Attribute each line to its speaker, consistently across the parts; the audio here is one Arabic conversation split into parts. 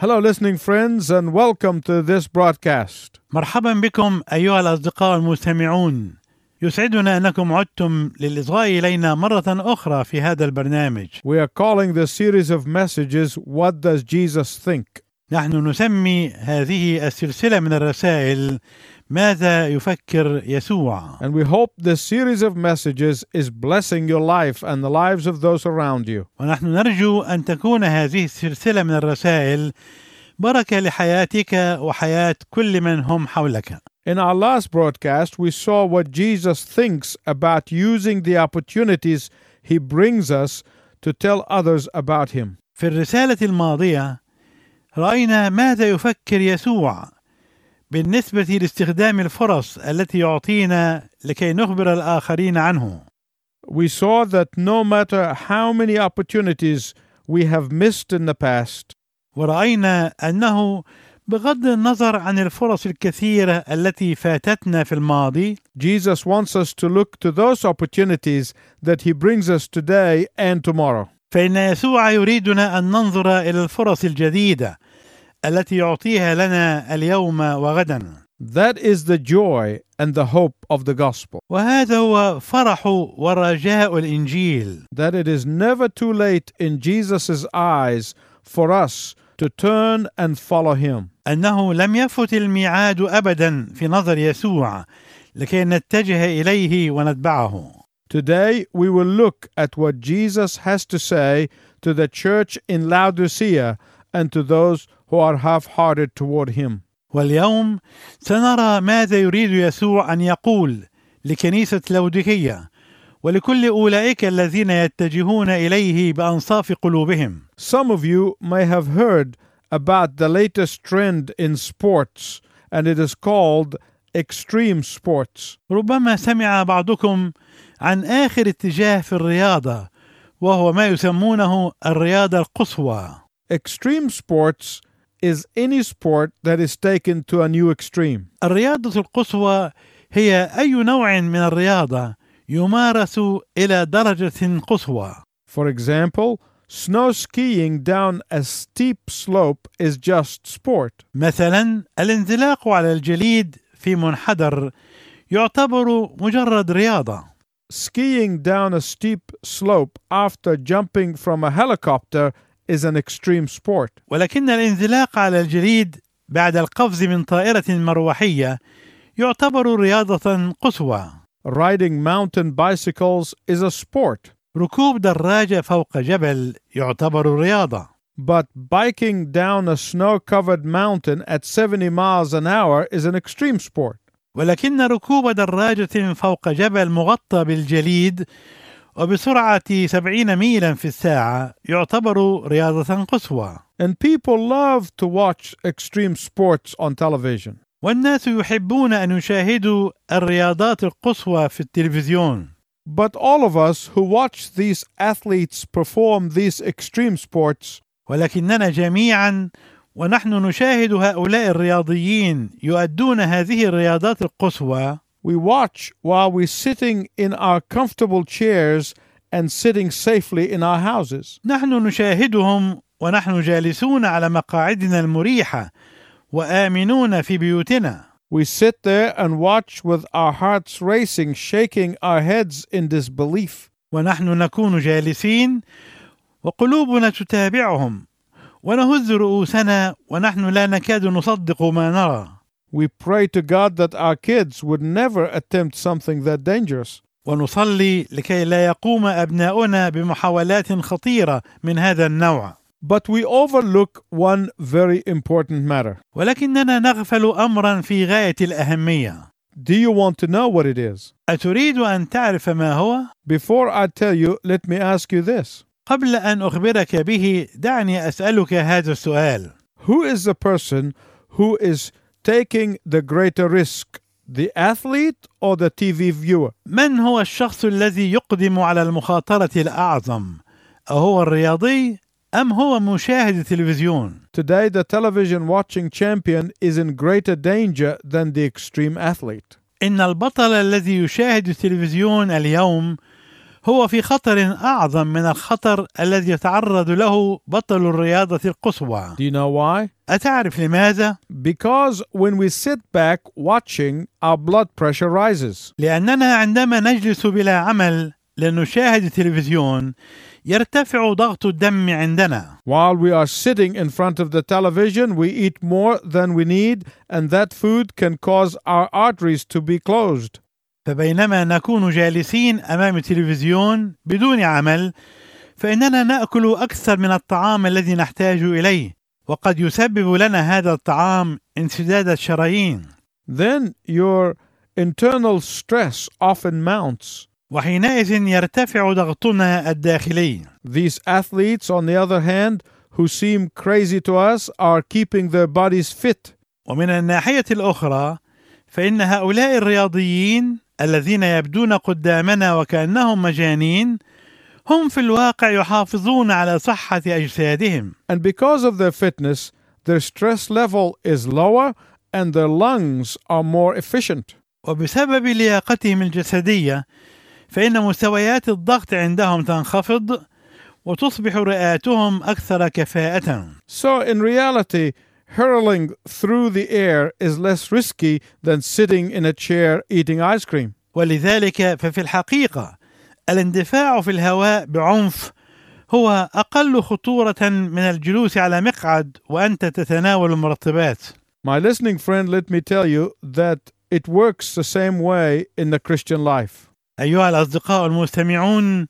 Speaker 1: Hello, listening friends, and welcome to this broadcast.
Speaker 2: مرحبا بكم أيها الأصدقاء المستمعون يسعدنا أنكم عدتم للإصغاء إلينا مرة أخرى في هذا البرنامج
Speaker 1: We are calling this series of messages, What Does Jesus Think?
Speaker 2: نحن نسمي هذه السلسلة من الرسائل ماذا يفكر يسوع
Speaker 1: And we hope this series of messages is blessing your life and the lives of those around you.
Speaker 2: ونحن نرجو أن تكون هذه السلسلة من الرسائل بركة لحياتك وحياة كل من هم حولك
Speaker 1: In our last broadcast, we saw what Jesus thinks about using the opportunities he brings us to tell others about him.
Speaker 2: في الرسالة الماضية رأينا ماذا يفكر يسوع بالنسبة لاستخدام الفرص التي يعطينا لكي نخبر الآخرين عنه
Speaker 1: We saw that no matter how many opportunities we have missed in the past,
Speaker 2: ورأينا أنه بغض النظر عن الفرص الكثيرة التي فاتتنا في الماضي
Speaker 1: Jesus wants us to look to those opportunities that he brings us today and tomorrow.
Speaker 2: فإن يسوع يريدنا أن ننظر إلى الفرص الجديدة التي يعطيها لنا اليوم وغدا
Speaker 1: That is the joy and the hope of the gospel.
Speaker 2: وهذا هو فرح ورجاء الإنجيل
Speaker 1: That it is never too late in Jesus' eyes for us to turn and follow him.
Speaker 2: أنه لم يفت الميعاد أبدا في نظر يسوع لكي نتجه إليه ونتبعه
Speaker 1: Today we will look at what Jesus has to say to the church in Laodicea and to those who are half hearted toward him.
Speaker 2: واليوم سنرى ماذا يريد يسوع أن يقول لكنيسة لوديكية ولكل أولئك الذين يتجهون إليه بأنصاف قلوبهم
Speaker 1: Some of you may have heard about the latest trend in sports, and it is called extreme sports.
Speaker 2: ربما سمع بعضكم عن آخر اتجاه في الرياضة وهو ما يسمونه الرياضة القصوى
Speaker 1: Extreme sports is any sport that is taken to a new extreme.
Speaker 2: الرياضة القصوى هي أي نوع من الرياضة يمارس إلى درجة قصوى
Speaker 1: For example, snow skiing down a steep slope is just sport.
Speaker 2: مثلا الانزلاق على الجليد في منحدر يعتبر مجرد رياضة
Speaker 1: Skiing down a steep slope after jumping from a helicopter is an extreme sport.
Speaker 2: ولكن الانزلاق على الجليد بعد القفز من طائرة مروحية يعتبر رياضة قصوى
Speaker 1: Riding mountain bicycles is a sport.
Speaker 2: ركوب دراجة فوق جبل يعتبر رياضة
Speaker 1: But biking down a snow covered mountain at 70 miles an hour is an extreme sport.
Speaker 2: ولكن ركوب دراجة فوق جبل مغطى بالجليد وبسرعة 70 ميلا في الساعة يعتبر رياضة قصوى
Speaker 1: And people love to watch extreme sports on television.
Speaker 2: والناس يحبون أن يشاهدوا الرياضات القصوى في التلفزيون
Speaker 1: But all of us who watch these athletes perform these extreme sports,
Speaker 2: ولكننا جميعا ونحن نشاهد هؤلاء الرياضيين يؤدون هذه الرياضات القصوى
Speaker 1: we watch while we're sitting in our comfortable chairs and sitting safely in our houses.
Speaker 2: نحن نشاهدهم ونحن جالسون على مقاعدنا المريحة وآمنون في بيوتنا
Speaker 1: We sit there and watch with our hearts racing, shaking our heads in disbelief.
Speaker 2: ونحن نكون جالسين وقلوبنا تتابعهم ونهز رؤوسنا ونحن لا نكاد نصدق ما نرى
Speaker 1: We pray to God that our kids would never attempt something that dangerous.
Speaker 2: ونصلي لكي لا يقوم أبناؤنا بمحاولات خطيرة من هذا النوع
Speaker 1: But we overlook one very important matter.
Speaker 2: ولكننا نغفل أمرا في غاية الأهمية
Speaker 1: Do you want to know what it is?
Speaker 2: أتريد أن تعرف ما هو؟
Speaker 1: Before I tell you, let me ask you this
Speaker 2: قبل أن أخبرك به دعني أسألك هذا السؤال
Speaker 1: Who is the person who is taking the greater risk, the athlete or the TV viewer?
Speaker 2: من هو الشخص الذي يقدم على المخاطرة الأعظم؟ أهو الرياضي أم هو مشاهد التلفزيون؟
Speaker 1: Today, the television watching champion is in greater danger than the extreme athlete.
Speaker 2: إن البطل الذي يشاهد التلفزيون اليوم هو في خطر أعظم من الخطر الذي يتعرض له بطل الرياضة القصوى
Speaker 1: Do you know why?
Speaker 2: أتعرف لماذا؟
Speaker 1: Because when we sit back watching, our blood pressure rises.
Speaker 2: لأننا عندما نجلس بلا عمل لنشاهد التلفزيون يرتفع ضغط الدم عندنا
Speaker 1: While we are sitting in front of the television, we eat more than we need, and that food can cause our arteries to be closed.
Speaker 2: فبينما نكون جالسين أمام التلفزيون بدون عمل فإننا نأكل أكثر من الطعام الذي نحتاج إليه وقد يسبب لنا هذا الطعام انسداد الشرايين
Speaker 1: Then your internal stress often mounts.
Speaker 2: وحينئذ يرتفع ضغطنا الداخلي
Speaker 1: These athletes, on the other hand, who seem crazy to us, are keeping their bodies fit.
Speaker 2: ومن الناحية الأخرى فإن هؤلاء الرياضيين الذين يبدون قدامنا وكأنهم مجانين هم في الواقع يحافظون على صحة أجسادهم
Speaker 1: And because of their fitness, their stress level is lower and their lungs are more efficient.
Speaker 2: وبسبب لياقتهم الجسدية فإن مستويات الضغط عندهم تنخفض وتصبح رئاتهم أكثر كفاءة
Speaker 1: So, in reality, hurling through the air is less risky than sitting in a chair eating ice cream.
Speaker 2: ولذلك ففي الحقيقة الاندفاع في الهواء بعنف هو أقل خطوره من الجلوس على مقعد وانت تتناول المرطبات
Speaker 1: My listening friend, let me tell you that it works the same way in the Christian life.
Speaker 2: ايها الاصدقاء المستمعون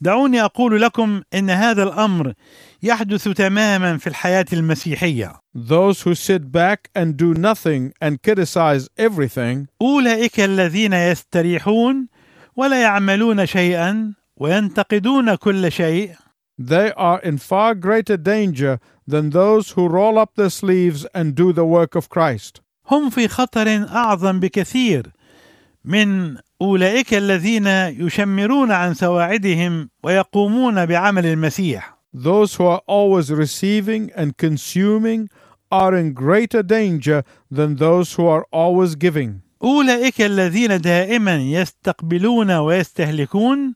Speaker 2: دعوني أقول لكم ان هذا الامر يحدث تماما في الحياة المسيحية.
Speaker 1: Those who sit back and do nothing and criticize everything
Speaker 2: أولئك الذين يستريحون ولا يعملون شيئا وينتقدون كل شيء.
Speaker 1: They are in far greater danger than those who roll up their sleeves and do the work of Christ.
Speaker 2: هم في خطر أعظم بكثير من أولئك الذين يشمرون عن سواعدهم ويقومون بعمل المسيح.
Speaker 1: Those who are always receiving and consuming are in greater danger than those who are always giving.
Speaker 2: اولئك الذين دائما يستقبلون ويستهلكون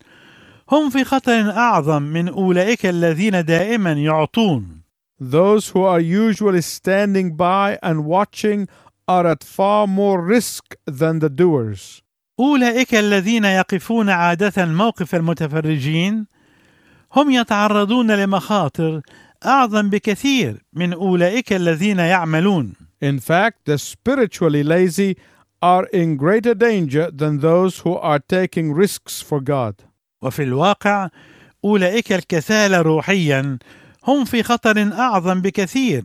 Speaker 2: هم في خطر اعظم من اولئك الذين دائما يعطون
Speaker 1: Those who are usually standing by and watching are at far more risk than the doers.
Speaker 2: اولئك الذين يقفون عاده موقف المتفرجين هم يتعرضون لمخاطر أعظم بكثير من أولئك الذين يعملون
Speaker 1: In fact, the spiritually lazy are in greater danger than those who are taking risks for God.
Speaker 2: وفي الواقع أولئك الكسالى روحيا هم في خطر أعظم بكثير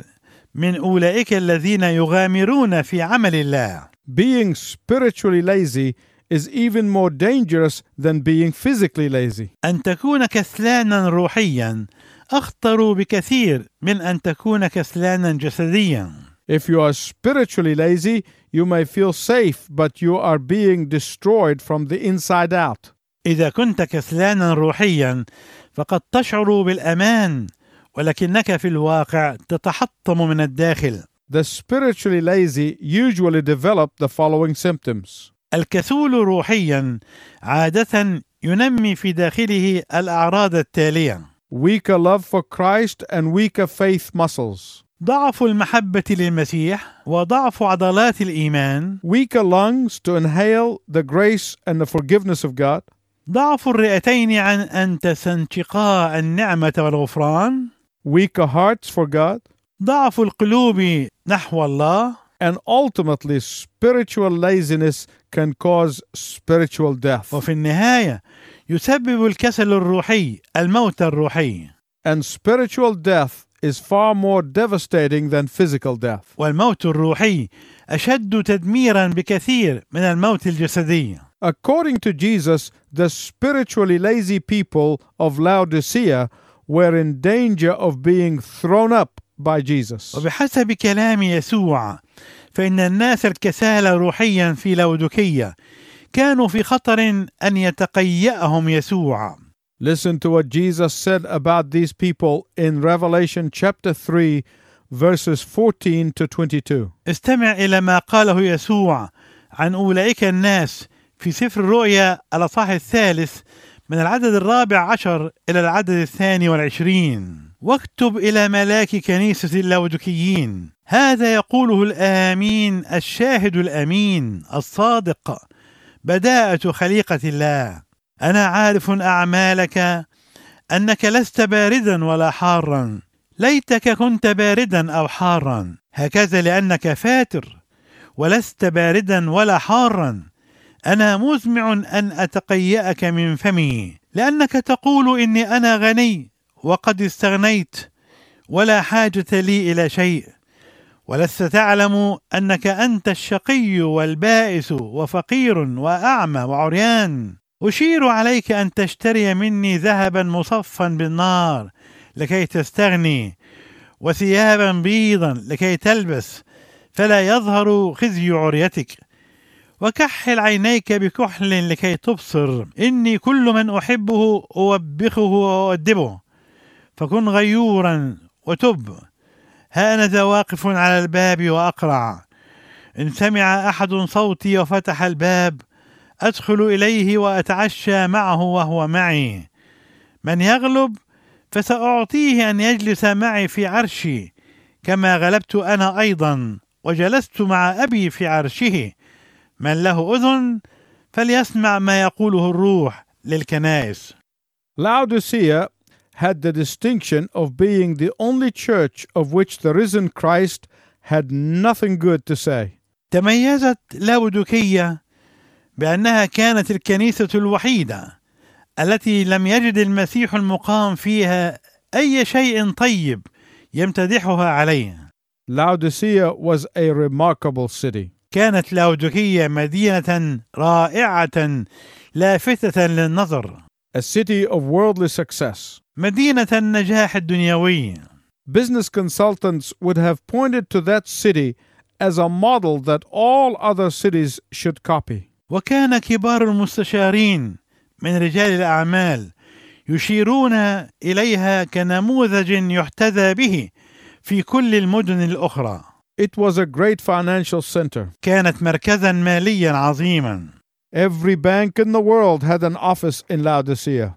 Speaker 2: من أولئك الذين يغامرون في عمل الله
Speaker 1: Being spiritually lazy is even more dangerous than being physically lazy.
Speaker 2: ان تكون كسلانا روحيا اخطر بكثير من ان تكون كسلانا جسديا
Speaker 1: If you are spiritually lazy, you may feel safe, but you are being destroyed from the inside out.
Speaker 2: اذا كنت كسلانا روحيا فقد تشعر بالامان ولكنك في الواقع تتحطم من الداخل
Speaker 1: The spiritually lazy usually develop the following symptoms
Speaker 2: الكسول روحيا عاده ينمي في داخله الأعراض التالية.
Speaker 1: Weaker love for Christ and weaker faith muscles,
Speaker 2: ضعف المحبة للمسيح وضعف عضلات الإيمان.
Speaker 1: Weaker lungs to inhale the grace and the forgiveness of God,
Speaker 2: ضعف الرئتين عن أن تستنشقا النعمة والغفران.
Speaker 1: Weaker hearts for God,
Speaker 2: ضعف القلوب نحو الله.
Speaker 1: and ultimately spiritual laziness can cause spiritual death.
Speaker 2: وفي النهايه يسبب الكسل الروحي الموت الروحي
Speaker 1: And spiritual death is far more devastating than physical death.
Speaker 2: والموت الروحي اشد تدميرا بكثير من الموت الجسدي
Speaker 1: According to Jesus, the spiritually lazy people of Laodicea were in danger of being thrown up by Jesus.
Speaker 2: وبحسب كلام يسوع فإن الناس الكسالى روحيا في لودكية كانوا في خطر أن يتقيأهم يسوع.
Speaker 1: Listen to what Jesus said about these people in Revelation chapter 3, verses 14 to 22.
Speaker 2: استمع إلى ما قاله يسوع عن أولئك الناس في سفر الرؤيا الأصحاح الثالث من العدد الرابع عشر إلى العدد الثاني والعشرين. واكتب إلى ملاك كنيسة اللودكيين هذا يقوله الآمين الشاهد الأمين الصادق بداءة خليقة الله. أنا عارف أعمالك أنك لست باردا ولا حارا. ليتك كنت باردا أو حارا. هكذا لأنك فاتر ولست باردا ولا حارا. أنا مزمع أن أتقيأك من فمي. لأنك تقول إني أنا غني وقد استغنيت ولا حاجة لي إلى شيء. ولست تعلم أنك أنت الشقي والبائس وفقير وأعمى وعريان. أشير عليك أن تشتري مني ذهبا مصفا بالنار لكي تستغني وثيابا بيضا لكي تلبس فلا يظهر خزي عريتك. وكحل عينيك بكحل لكي تبصر. إني كل من أحبه أوبخه وأؤدبه. فكن غيورا وتب. ها أنا ذا واقف على الباب وأقرع. إن سمع أحد صوتي وفتح الباب أدخل إليه وأتعشى معه وهو معي. من يغلب فسأعطيه أن يجلس معي في عرشي كما غلبت أنا أيضا وجلست مع أبي في عرشه. من له أذن فليسمع ما يقوله الروح للكنائس.
Speaker 1: Laodicea had the distinction of being the only church of which the risen Christ had nothing good to say.
Speaker 2: تميزت لاودوكية بأنها كانت الكنيسة الوحيدة التي لم يجد المسيح المقام فيها أي شيء طيب يمتدحها عليه.
Speaker 1: Laodicea was a remarkable city.
Speaker 2: كانت لاودوكية مدينة رائعة لافتة للنظر.
Speaker 1: a city of worldly success.
Speaker 2: مدينة النجاح الدنيوي.
Speaker 1: Business consultants would have pointed to that city as a model that all other cities should copy.
Speaker 2: وكان كبار المستشارين من رجال الأعمال يشيرون إليها كنموذج يحتذى به في كل المدن الأخرى.
Speaker 1: It was a great financial center.
Speaker 2: كانت مركزا ماليا عظيما.
Speaker 1: Every bank in the world had an office in Laodicea.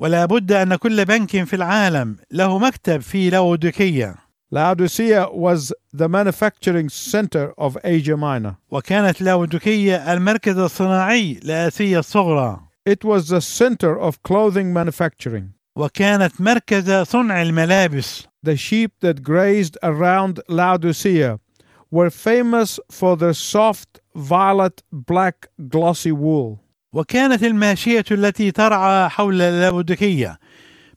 Speaker 2: ولا بد أن كل بنك في العالم له مكتب في لاوديكية
Speaker 1: Laodicea was the manufacturing center of Asia Minor.
Speaker 2: وكانت لاوديكية المركز الصناعي لآسيا الصغرى
Speaker 1: It was the center of clothing manufacturing.
Speaker 2: وكانت مركز صنع الملابس
Speaker 1: The sheep that grazed around Laodicea were famous for their soft, violet, black, glossy wool.
Speaker 2: وكانت الماشية التي ترعى حول لاوديكية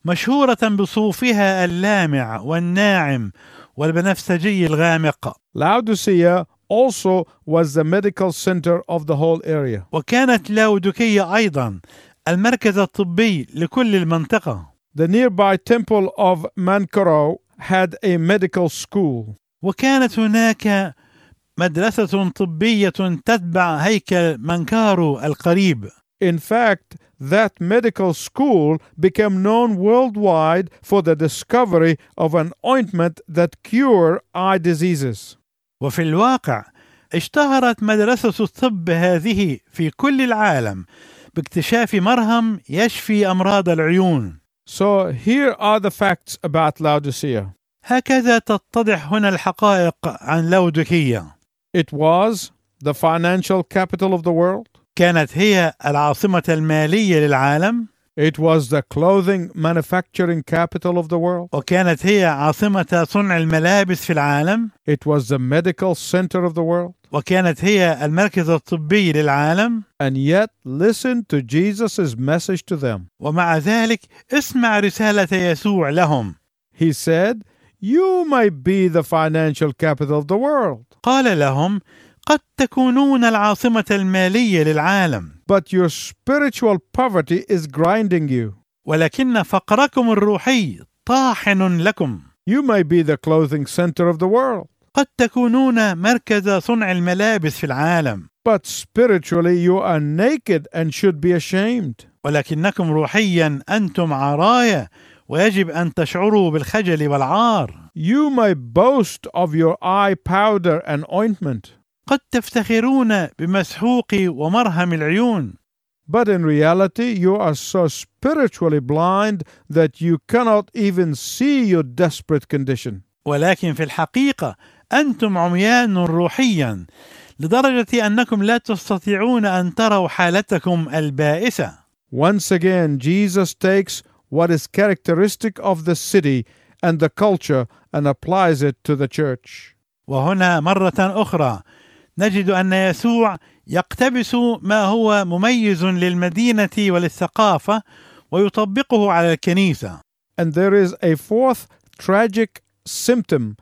Speaker 2: مشهورة بصوفها اللامع والناعم والبنفسجي الغامق
Speaker 1: Laodicea also was the medical center of the whole area.
Speaker 2: وكانت لاوديكية أيضا المركز الطبي لكل المنطقة
Speaker 1: The nearby temple of Mankaro had a medical school.
Speaker 2: وكانت هناك مدرسة طبية تتبع هيكل منكارو القريب
Speaker 1: In fact, that medical school became known worldwide for the discovery of an ointment that cure eye diseases.
Speaker 2: وفي الواقع اشتهرت مدرسة الطب هذه في كل العالم باكتشاف مرهم يشفي أمراض العيون
Speaker 1: So here are the facts about Laodicea.
Speaker 2: هكذا تتضح هنا الحقائق عن لودكية
Speaker 1: It was the financial capital of the world.
Speaker 2: كانت هي العاصمة المالية للعالم
Speaker 1: It was the clothing manufacturing capital of the world.
Speaker 2: وكانت هي عاصمة صنع الملابس في العالم
Speaker 1: It was the medical center of the world.
Speaker 2: وكانت هي المركز الطبي للعالم
Speaker 1: And yet, listen to Jesus' message to them.
Speaker 2: ومع ذلك اسمع رسالة يسوع لهم
Speaker 1: He said, You might be the financial capital of the world,
Speaker 2: قال لهم قد تكونون العاصمة المالية للعالم
Speaker 1: but your spiritual poverty is grinding you.
Speaker 2: ولكن فقركم الروحي طاحن لكم
Speaker 1: You may be the clothing center of the world,
Speaker 2: قد تكونون مركز صنع الملابس في العالم
Speaker 1: but spiritually you are naked and should be ashamed.
Speaker 2: ولكنكم روحيا أنتم عرايا ويجب أن تشعروا بالخجل والعار
Speaker 1: You may boast of your eye powder and ointment,
Speaker 2: قد تفتخرون بمسحوق ومرهم العيون
Speaker 1: But in reality, you are so spiritually blind that you cannot even see your desperate condition.
Speaker 2: ولكن في الحقيقة أنتم عميان روحيا لدرجة أنكم لا تستطيعون أن تروا حالتكم البائسة.
Speaker 1: Once again, Jesus takes what is characteristic of the city and the culture and applies it to the church.
Speaker 2: وهنا مرة أخرى نجد أن يسوع يقتبس ما هو مميز للمدينة وللثقافة ويطبقه على الكنيسة.
Speaker 1: And there is a fourth tragic symptom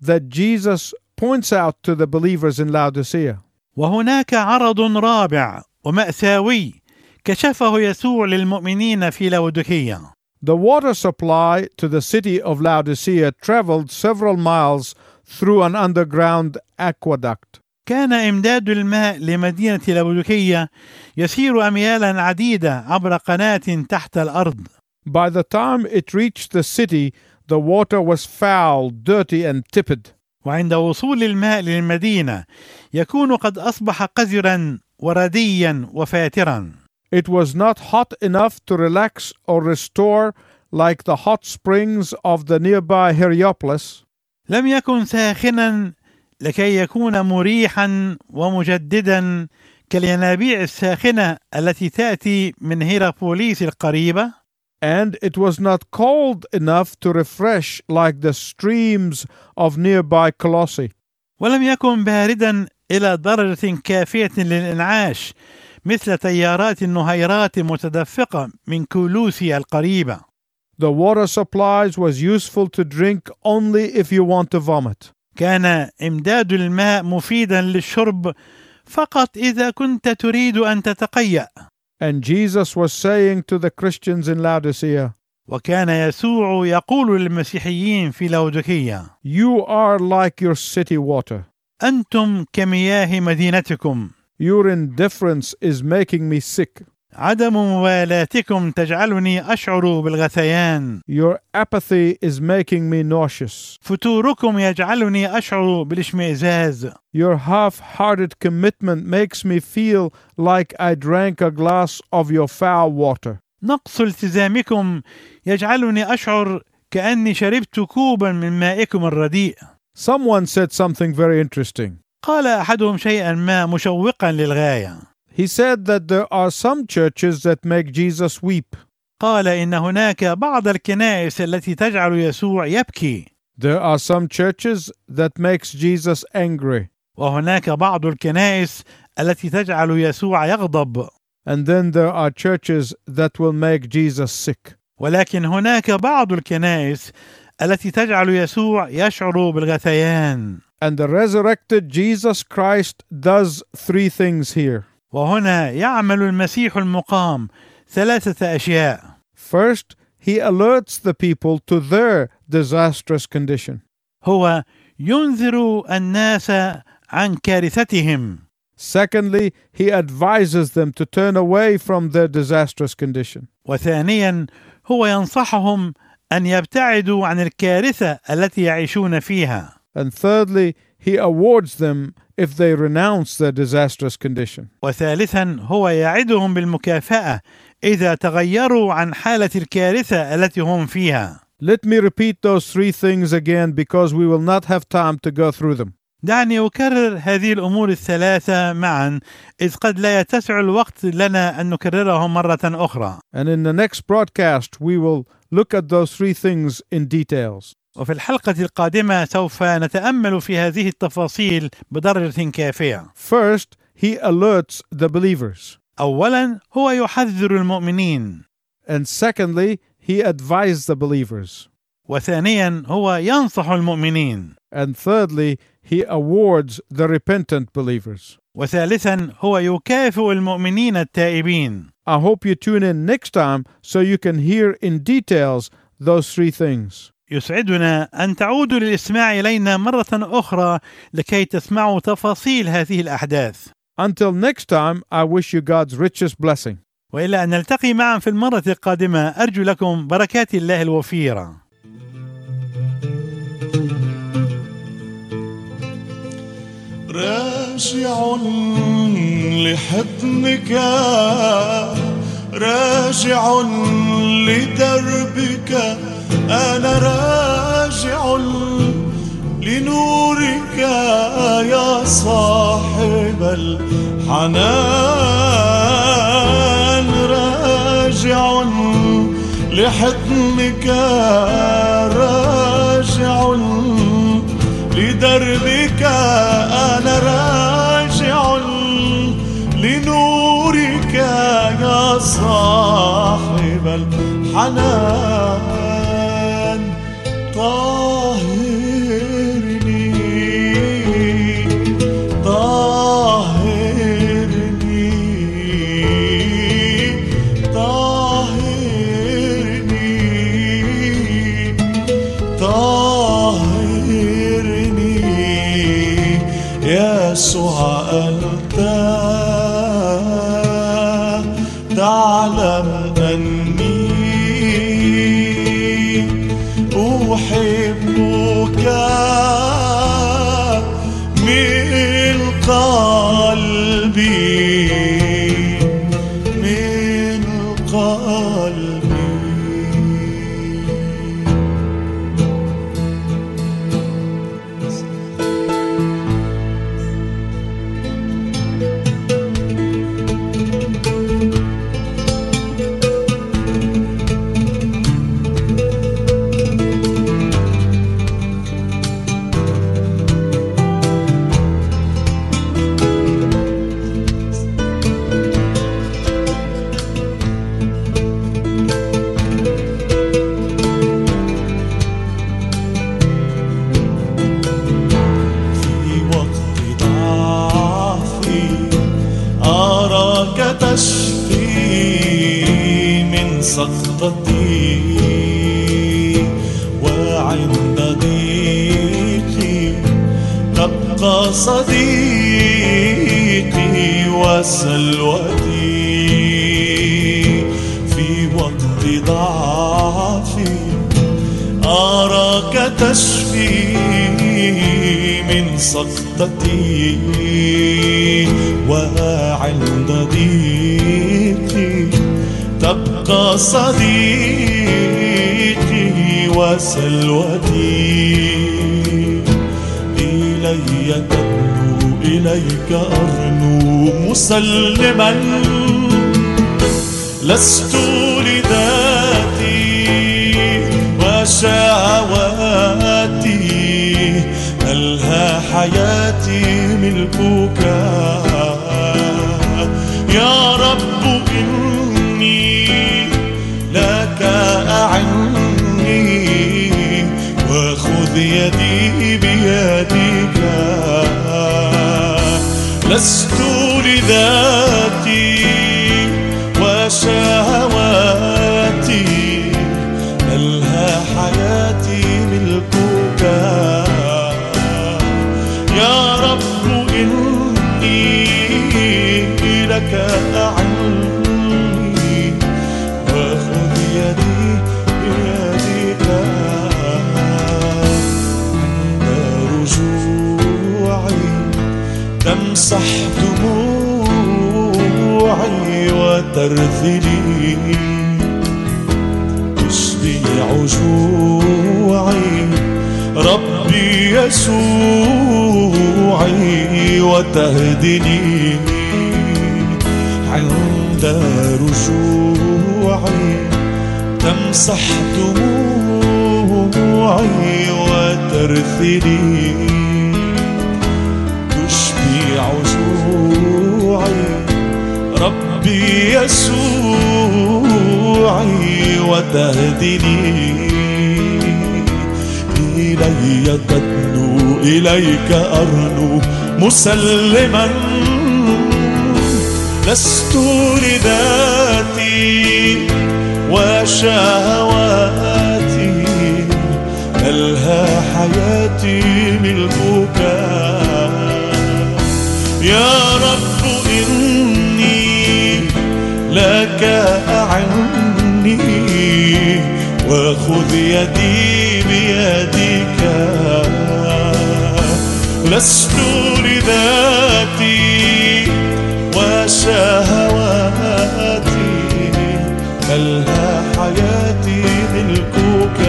Speaker 1: that Jesus points out to the believers in Laodicea.
Speaker 2: وهناك عرض رابع ومأساوي كشفه يسوع للمؤمنين في لودكية.
Speaker 1: The water supply to the city of Laodicea traveled several miles through an underground aqueduct.
Speaker 2: كان إمداد الماء لمدينة لودكية يسير أميالا عديدة عبر قناة تحت الأرض.
Speaker 1: By the time it reached the city, the water was foul, dirty, and tepid.
Speaker 2: وعند وصول الماء للمدينة يكون قد أصبح قذرا ورديا وفاترا.
Speaker 1: It was not hot enough to relax or restore like the hot springs of the nearby Heliopolis.
Speaker 2: لم يكن ساخنا لكي يكون مريحا ومجددا كالينابيع الساخنة التي تأتي من هيرابوليس القريبة
Speaker 1: and it was not cold enough to refresh like the streams of nearby Colossae.
Speaker 2: ولم يكن باردا إلى درجة كافية للإنعاش مثل تيارات النهيرات المتدفقة من كولوسي القريبة.
Speaker 1: The water supplies was useful to drink only if you want to vomit.
Speaker 2: كان إمداد الماء مفيدا للشرب فقط إذا كنت تريد أن تتقيأ.
Speaker 1: And Jesus was saying to the Christians in Laodicea,
Speaker 2: وكان يسوع يقول للمسيحيين في لودكية:
Speaker 1: You are like your city water.
Speaker 2: أنتم كمياه مدينتكم
Speaker 1: Your indifference is making me sick.
Speaker 2: عدم موالاتكم تجعلني أشعر بالغثيان
Speaker 1: Your apathy is making me nauseous.
Speaker 2: فتوركم يجعلني أشعر بالاشمئزاز
Speaker 1: Your half hearted commitment makes me feel like I drank a glass of your foul water.
Speaker 2: نقص التزامكم يجعلني أشعر كأني شربت كوبا من مائكم الرديء
Speaker 1: Someone said something very interesting.
Speaker 2: قال أحدهم شيئا ما مشوقا للغاية
Speaker 1: He said that there are some churches that make Jesus weep.
Speaker 2: قال إن هناك بعض الكنائس التي تجعل يسوع يبكي
Speaker 1: There are some churches that makes Jesus angry.
Speaker 2: وهناك بعض الكنائس التي تجعل يسوع يغضب
Speaker 1: And then there are churches that will make Jesus sick.
Speaker 2: ولكن هناك بعض الكنائس التي تجعل يسوع يشعر بالغثيان
Speaker 1: And the resurrected Jesus Christ does three things here.
Speaker 2: وهنا يعمل المسيح المقام ثلاثة أشياء
Speaker 1: First, he alerts the people to their disastrous condition.
Speaker 2: هو ينذر الناس عن كارثتهم
Speaker 1: Secondly, he advises them to turn away from their disastrous condition.
Speaker 2: وثانيا هو ينصحهم أن يبتعدوا عن الكارثة التي يعيشون فيها
Speaker 1: And thirdly, he awards them if they renounce their disastrous condition.
Speaker 2: وثالثا هو يعدهم بالمكافأة إذا تغيروا عن حالة الكارثة التي هم فيها
Speaker 1: Let me repeat those three things again because we will not have time to go through them.
Speaker 2: دعني أكرر هذه الأمور الثلاثة معا إذ قد لا يتسع الوقت لنا أن نكررهم مرة أخرى
Speaker 1: And in the next broadcast, we will look at those three things in details.
Speaker 2: وفي الحلقة القادمة سوف نتأمل في هذه التفاصيل بدرجة كافية
Speaker 1: First, he alerts the believers.
Speaker 2: أولا هو يحذر المؤمنين
Speaker 1: And secondly, he advises the believers.
Speaker 2: وثانيا هو ينصح المؤمنين
Speaker 1: And thirdly, he awards the repentant believers.
Speaker 2: وثالثا هو يكافئ المؤمنين التائبين
Speaker 1: I hope you tune in next time so you can hear in details those three things.
Speaker 2: يسعدنا أن تعودوا للاستماع إلينا مرة أخرى لكي تسمعوا تفاصيل هذه الأحداث
Speaker 1: Until next time, I wish you God's richest blessing.
Speaker 2: وإلى أن نلتقي معا في المرة القادمة أرجو لكم بركات الله الوفيرة
Speaker 3: راجع لحضنك راجع لدربك. أنا راجع لنورك يا صاحب الحنان. راجع لحضنك راجع لدربك. أنا صاحب الحنان. طهرني قلبي صديقي وسلوتي في وقت ضعفي. أراك تشفي من سقطتي وعند ضيقي. تبقى صديقي وسلوتي. إليك أرنو مسلما. لست لذاتي وشهواتي. ألهى حياتي ملكك يا لست لذاتي وترثلي تشفي عجوعي ربي يسوعي وتهدني عند رجوعي. تمسح دموعي وترثلي تشفي عجوعي ربي يسوعي وتهدني. إلي تدنو إليك أرنو مسلما. لست لذاتي وشهواتي ألهى حياتي ملكك يا رب وخذ يدي بيدك. لست لذاتي وشهواتي بلها حياتي ملكك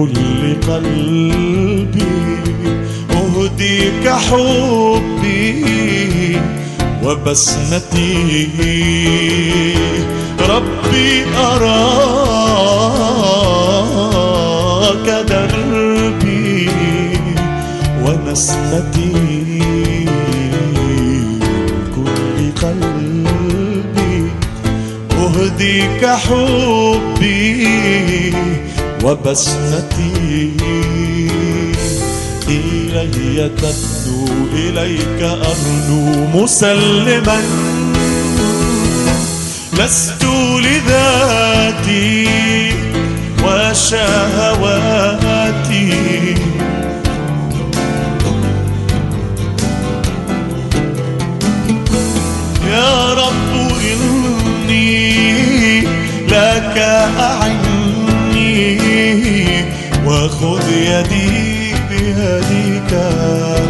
Speaker 3: كل قلبي أهديك حبي وبسمتي ربي أراك دربي ونسمتي. كل قلبي. أهديك حبي وبسمتي إلي تدنو إليك أرنو مسلما. لست لذاتي وشهواتي. يا رب إني لك أعني وخذ يدي بيدك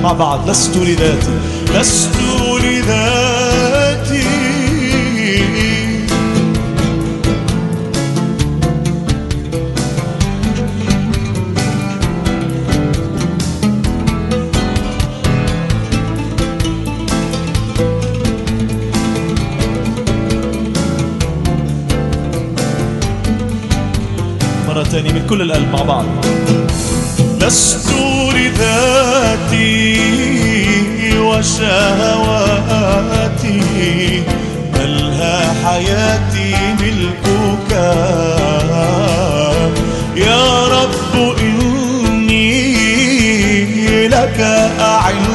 Speaker 3: مع بعض. لست لذاتي. لست لذاتي. مرة تانية من كل القلب مع بعض. لست لذاتي وشهواتي بلها حياتي ملكك يا رب إني لك أعني